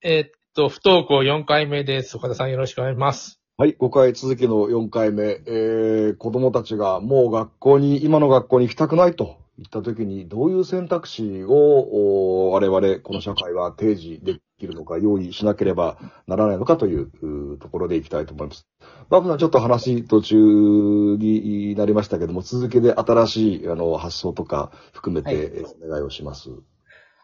えーっと、不登校4回目です。岡田さんよろしくお願いします。はい、5回続きの4回目、えー、子供たちがもう学校に、今の学校に行きたくないといったときに、どういう選択肢をお我々、この社会は提示できるのか、用意しなければならないのかといううーところでいきたいと思います。バブさん、ちょっと話途中になりましたけども、続けて新しいあの発想とか含めて、はいえーお願いをします。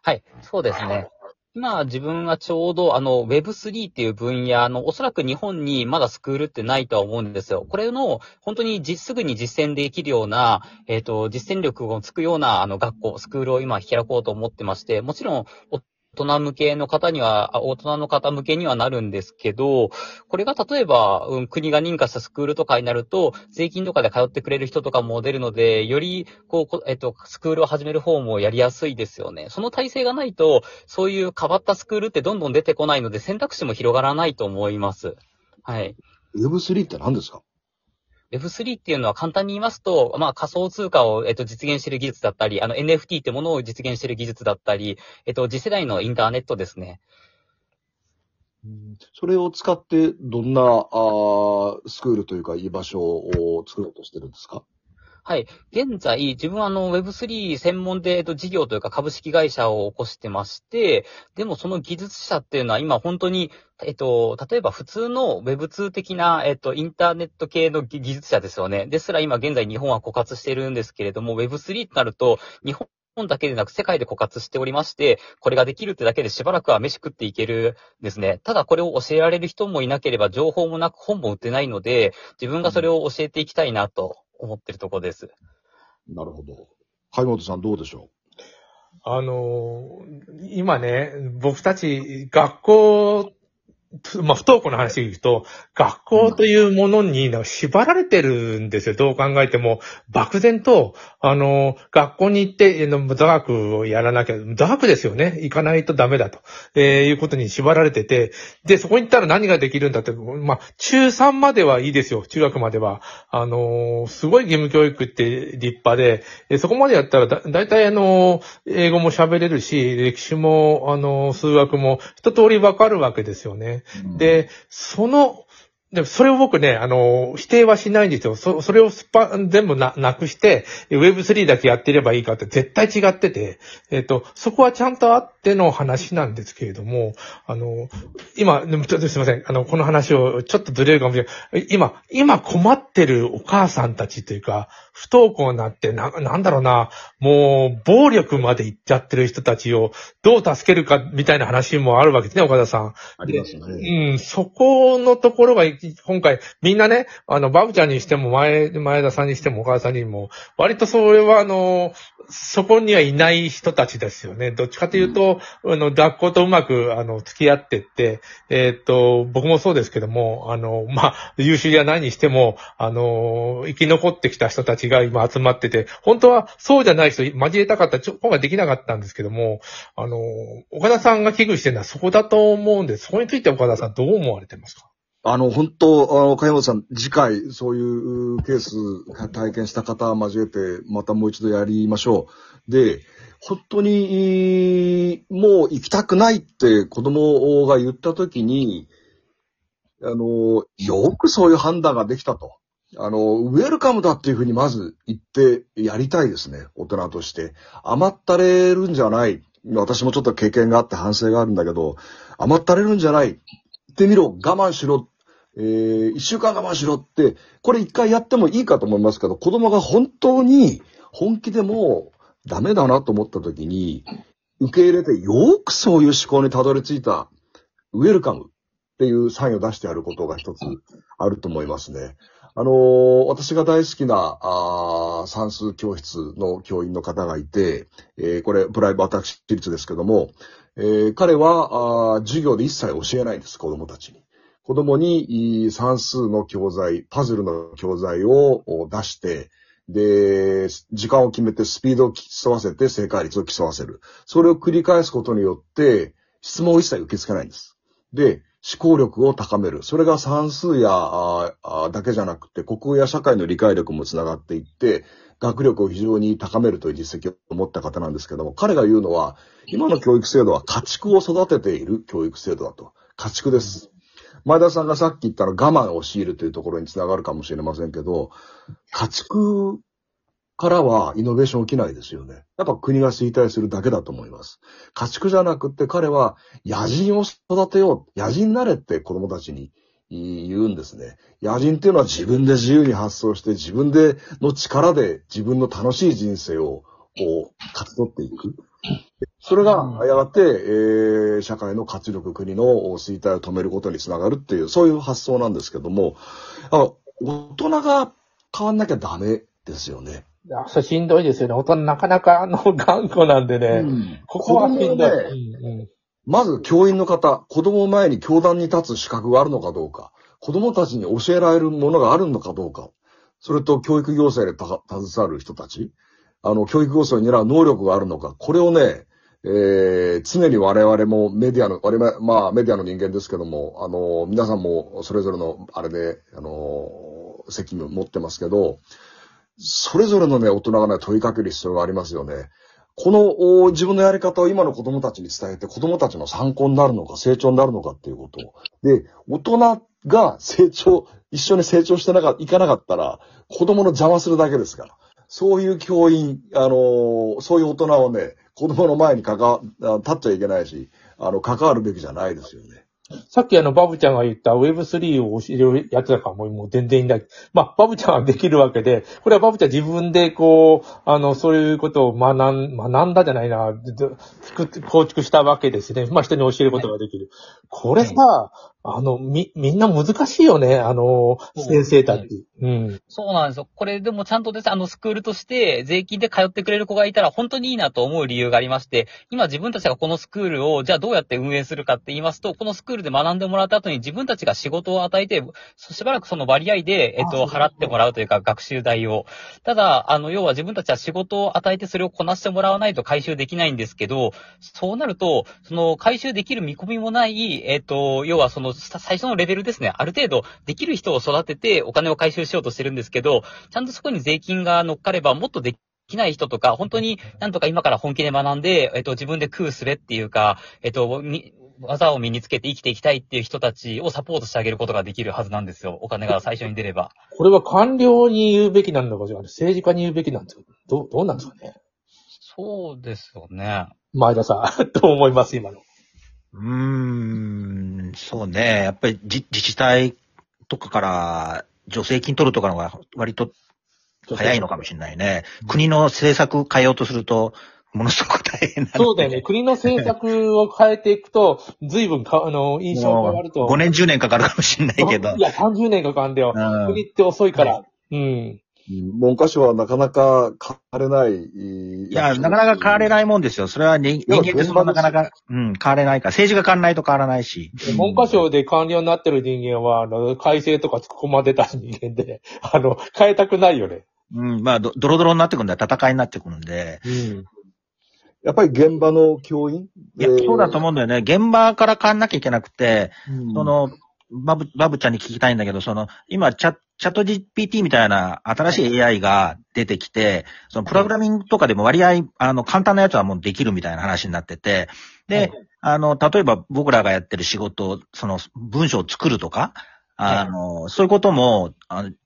はい、そうですね。今、自分がちょうど、あの、Web3 っていう分野の、おそらく日本にまだスクールってないとは思うんですよ。これの、本当にじすぐに実践できるような、えっ、と、実践力をつくような、あの、学校、スクールを今開こうと思ってまして、もちろん、大人向けの方には、大人の方向けにはなるんですけど、これが例えば、うん、国が認可したスクールとかになると、税金とかで通ってくれる人とかも出るので、より、こう、えっと、スクールを始める方もやりやすいですよね。その体制がないと、そういう変わったスクールってどんどん出てこないので、選択肢も広がらないと思います。はい。Web3 って何ですか？Web3 っていうのは簡単に言いますと、まあ仮想通貨を、えっと、実現している技術だったり、あの NFT ってものを実現している技術だったり、えっと、次世代のインターネットですね。それを使って、どんな、あスクールというか、居場所を作ろうとしてるんですか？はい。現在、自分はあの Web3 専門で、えっと、事業というか株式会社を起こしてまして、でもその技術者っていうのは今本当に、えっと、例えば普通の Web2 的な、えっと、インターネット系の技術者ですよね。ですら今現在日本は枯渇してるんですけれども、Web3 となると、日本日本だけでなく世界で枯渇しておりまして、これができるってだけでしばらくは飯食っていけるんですね。ただこれを教えられる人もいなければ情報もなく本も売ってないので、自分がそれを教えていきたいなと思ってるところです。なるほど。海本さんどうでしょあのー今ね、僕たち学校、まあ、不登校の話で言うと、学校というものに縛られてるんですよ。どう考えても。漠然と、あの学校に行って、あの座学をやらなきゃ、座学ですよね。行かないとダメだと、えーいうことに縛られてて、で、そこに行ったら何ができるんだって、まあ、中3まではいいですよ。中学までは。あのすごい義務教育って立派で、えそこまでやったらだ、だいたいあの英語も喋れるし、歴史も、あの数学も一通りわかるわけですよね。う、で、その、でもそれを僕ね、あの、否定はしないんですよ。そ、それをスパ、全部な、なくして、Web3 だけやってればいいかって絶対違ってて、えっ、と、そこはちゃんとあっての話なんですけれども、あの、今、でもちょっとすいません。あの、この話をちょっとずれるかもしれない。今、今困ってるお母さんたちというか、不登校になって、な、なんだろうな、もう、暴力まで行っちゃってる人たちをどう助けるか、みたいな話もあるわけですね、岡田さん。ありますね。うん、そこのところが、今回、みんなね、あの、バブちゃんにしても、前、前田さんにしても、お母さんにも、割とそれは、あの、そこにはいない人たちですよね。どっちかというと、あの、学校とうまく、あの、付き合ってって、えーっと、僕もそうですけども、あの、まあ、優秀や何にしても、あの、生き残ってきた人たちが今集まってて、本当はそうじゃない人交えたかった、ちょ今回できなかったんですけども、あの、岡田さんが危惧してるのはそこだと思うんで、そこについて岡田さんどう思われてますか？あの、本当、あの、海本さん、次回、そういうケース、体験した方交えて、またもう一度やりましょう。で、本当に、もう行きたくないって子供が言ったときに、あの、よくそういう判断ができたと。あの、ウェルカムだっていうふうにまず言ってやりたいですね。大人として。甘ったれるんじゃない。私もちょっと経験があって反省があるんだけど、甘ったれるんじゃない。行ってみろ、我慢しろ。えー、一週間我慢しろって、これ一回やってもいいかと思いますけど、子供が本当に本気でもダメだなと思った時に、受け入れてよくそういう思考にたどり着いた、ウェルカムっていうサインを出してやることが一つあると思いますね。あのー私が大好きな、あ算数教室の教員の方がいて、えーこれ、プライベー私立ですけども、えー彼は、あ授業で一切教えないんです、子供たちに。子供に算数の教材、パズルの教材を出して、で、時間を決めてスピードを競わせて正解率を競わせる。それを繰り返すことによって、質問を一切受け付けないんです。で、思考力を高める。それが算数やああだけじゃなくて、国語や社会の理解力もつながっていって、学力を非常に高めるという実績を持った方なんですけども、彼が言うのは、今の教育制度は家畜を育てている教育制度だと。家畜です。前田さんがさっき言ったの我慢を強いるというところにつながるかもしれませんけど、家畜からはイノベーション起きないですよね。やっぱ国が衰退するだけだと思います。家畜じゃなくて彼は野人を育てよう。野人なれって子供たちに言うんですね。野人っていうのは自分で自由に発想して自分での力で自分の楽しい人生をこう、勝ち取っていく。それが、やがて、えー社会の活力、国の衰退を止めることにつながるっていう、そういう発想なんですけども、あ大人が変わんなきゃダメですよね。いや、それしんどいですよね。大人なかなかあの頑固なんでね。うんここはしんどい。子供をねうんうんまず教員の方、子供を前に教壇に立つ資格があるのかどうか、子供たちに教えられるものがあるのかどうか、それと教育行政でた携わる人たち、あの、教育行政に担う能力があるのか、これをね、えー常に我々もメディアの、我々、まあメディアの人間ですけども、あの、皆さんもそれぞれの、あれで、あの、責務持ってますけど、それぞれのね、大人がね、問いかける必要がありますよね。この自分のやり方を今の子供たちに伝えて、子供たちの参考になるのか、成長になるのかっていうこと。で、大人が成長、一緒に成長してなか、いかなかったら、子供の邪魔するだけですから。そういう教員、あのそういう大人をね、子供の前に関わ、あ立っちゃいけないし、あの、関わるべきじゃないですよね。さっきあの、バブちゃんが言った Web3 を教えるやつだからもうもう全然いない、まあ、バブちゃんはできるわけで、これはバブちゃん自分でこう、あの、そういうことを学ん、学んだじゃないな、構築したわけですね。まあ、人に教えることができる。これさ、あの、み、みんな難しいよね、あの、先生たち。うん。そうなんですよ。これでもちゃんとですね、あの、スクールとして税金で通ってくれる子がいたら本当にいいなと思う理由がありまして、今自分たちがこのスクールを、じゃあどうやって運営するかって言いますと、このスクールで学んでもらった後に自分たちが仕事を与えて、しばらくその割合で、えっと、払ってもらうというか、学習代を。ただ、あの、要は自分たちは仕事を与えてそれをこなしてもらわないと回収できないんですけど、そうなると、その回収できる見込みもない、えっ、と、要はそのさ最初のレベルですね。ある程度できる人を育ててお金を回収しようとしてるんですけど、ちゃんとそこに税金が乗っかればもっとできない人とか、本当になんとか今から本気で学んで、えっ、と、自分で空すれっていうか、えっ、と、み技を身につけて生きていきたいっていう人たちをサポートしてあげることができるはずなんですよ。お金が最初に出れば。これは官僚に言うべきなんだか、政治家に言うべきなんですかどう、どうなんですかねそうですよね。前田さん、どう思います？今の。うーん、そうね。やっぱり自自治体とかから助成金取るとかのが割と早いのかもしれないね。国の政策変えようとすると、ものすごく大変なんでそうだよね。国の政策を変えていくと、随分か、あの、印象が変わると。5年10年かかるかもしれないけどい。や、30年かかんだよ。うん国って遅いから。うん。うん文科省はなかなか変われない。いいや、なかなか変われないもんですよ。それは人人間ってそのなかなか、うん、変われないから。政治が変わらないと変わらないし。文科省で官僚になってる人間は、あの、改正とかここまで出す人間で、あの、変えたくないよね。うん、まあ、どドロドロになってくるんだ戦いになってくるんで。うん。やっぱり現場の教員？いや、そうだと思うんだよね。現場から変わんなきゃいけなくて、うんその、バブ、バブちゃんに聞きたいんだけど、その、今、チャチャット GPT みたいな新しい AI が出てきて、そのプログラミングとかでも割合、あの、簡単なやつはもうできるみたいな話になってて、で、はいあの、例えば僕らがやってる仕事、その、文章を作るとか、あの、そういうことも、あの、チ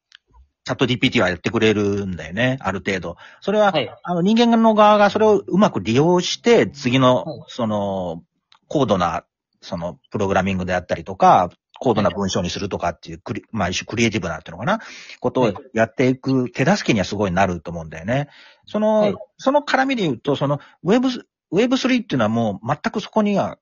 ャット GPT はやってくれるんだよね、ある程度。それは、はい。あの、人間の側がそれをうまく利用して、次のはい、その、高度な、その、プログラミングであったりとか、高度な文章にするとかっていうクリ、まあ一種クリエイティブなっていうのかな、ことをやっていく手助けにはすごいなると思うんだよね。その、はいその絡みで言うと、その、ウェブ、ウェブ3っていうのはもう全くそこには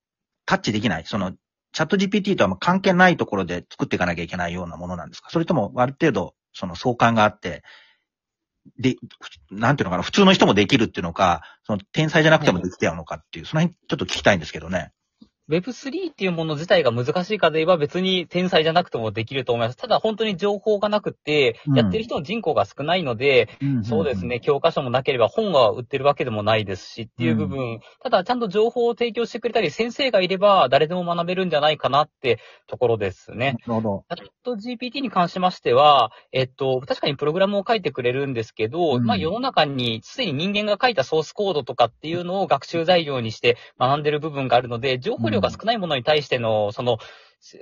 タッチできない。その、チャット GPT とはもう関係ないところで作っていかなきゃいけないようなものなんですか？それとも、ある程度、その相関があって、で、ふなんていうのかな、普通の人もできるっていうのか、その天才じゃなくてもできちゃうのかっていう、その辺ちょっと聞きたいんですけどね。Web3 っていうもの自体が難しいかで言えば別に天才じゃなくてもできると思います。ただ本当に情報がなくて、うんやってる人の人口が少ないので、そうですね、。教科書もなければ本が売ってるわけでもないですしっていう部分、ただちゃんと情報を提供してくれたり、先生がいれば誰でも学べるんじゃないかなってところですね。なるほど。チャット GPT に関しましては、えっと、確かにプログラムを書いてくれるんですけど、うんまあ世の中にすでに人間が書いたソースコードとかっていうのを学習材料にして学んでる部分があるので、情報量が少ないものに対しての、その、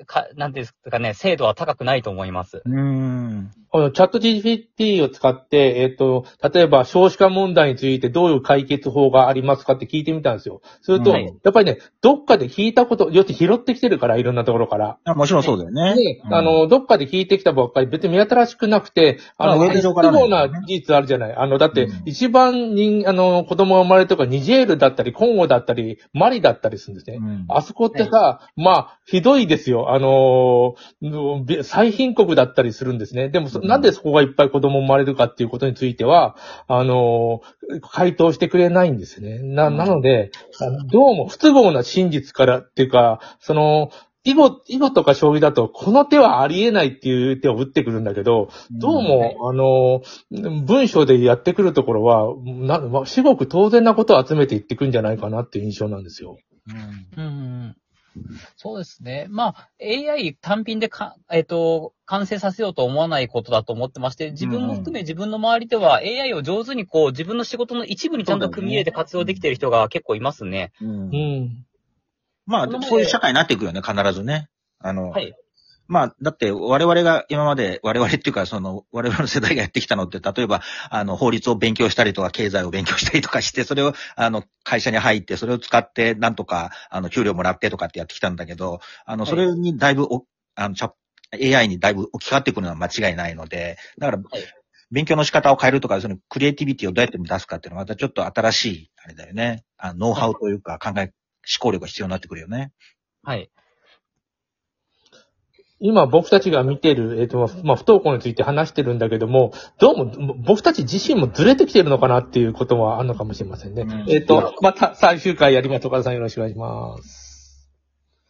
かなんていうんですかね、精度は高くないと思います。うーん。このチャット GPT を使って、えっ、と、例えば少子化問題についてどういう解決法がありますかって聞いてみたんですよ。すると、はいやっぱりね、どっかで聞いたこと、よって拾ってきてるから、いろんなところから。あもちろんそうだよね。で、うんあ、の、どっかで聞いてきたばっかり、別に目新しくなくて、あの、不都合な事実あるじゃない。あの、だってうん、一番人、あの、子供が生まれるとか、ニジェールだったり、コンゴだったり、マリだったりするんですね。うんあそこってさ、まあ、ひどいですよ。あのーべ最貧国だったりするんですね。でもなんでそこがいっぱい子供生まれるかっていうことについては、あのー回答してくれないんですね。な、なので、どうも不都合な真実からっていうか、その、囲碁、囲碁とか将棋だと、この手はありえないっていう手を打ってくるんだけど、どうも、あの、文章でやってくるところは、な、まあ、至極当然なことを集めていってくんじゃないかなっていう印象なんですよ。うんうん。そうですね。まあ、AI 単品でか、えっ、と、完成させようと思わないことだと思ってまして、自分も含め自分の周りでは AI を上手にこう、自分の仕事の一部にちゃんと組み入れて活用できてる人が結構いますね。うんうん。まあそういう社会になっていくよね、必ずね。あの、はい。まあ、だって我々が今まで、我々っていうか、その、我々の世代がやってきたのって、例えば、あの、法律を勉強したりとか、経済を勉強したりとかして、それを、あの、会社に入って、それを使って、なんとか、あの、給料もらってとかってやってきたんだけど、あの、はいそれにだいぶお、あの、チャ AI にだいぶ置き換わってくるのは間違いないので、だから、はい勉強の仕方を変えるとか、そのクリエイティビティをどうやって出すかっていうのはまたちょっと新しい、あれだよね。あのノウハウというか、考え、思考力が必要になってくるよね。はい。今僕たちが見てる、えっ、と、まあ、不登校について話してるんだけども、どうも僕たち自身もずれてきてるのかなっていうことはあるのかもしれませんね。うんえっ、と、また最終回やります。岡田さんよろしくお願いします。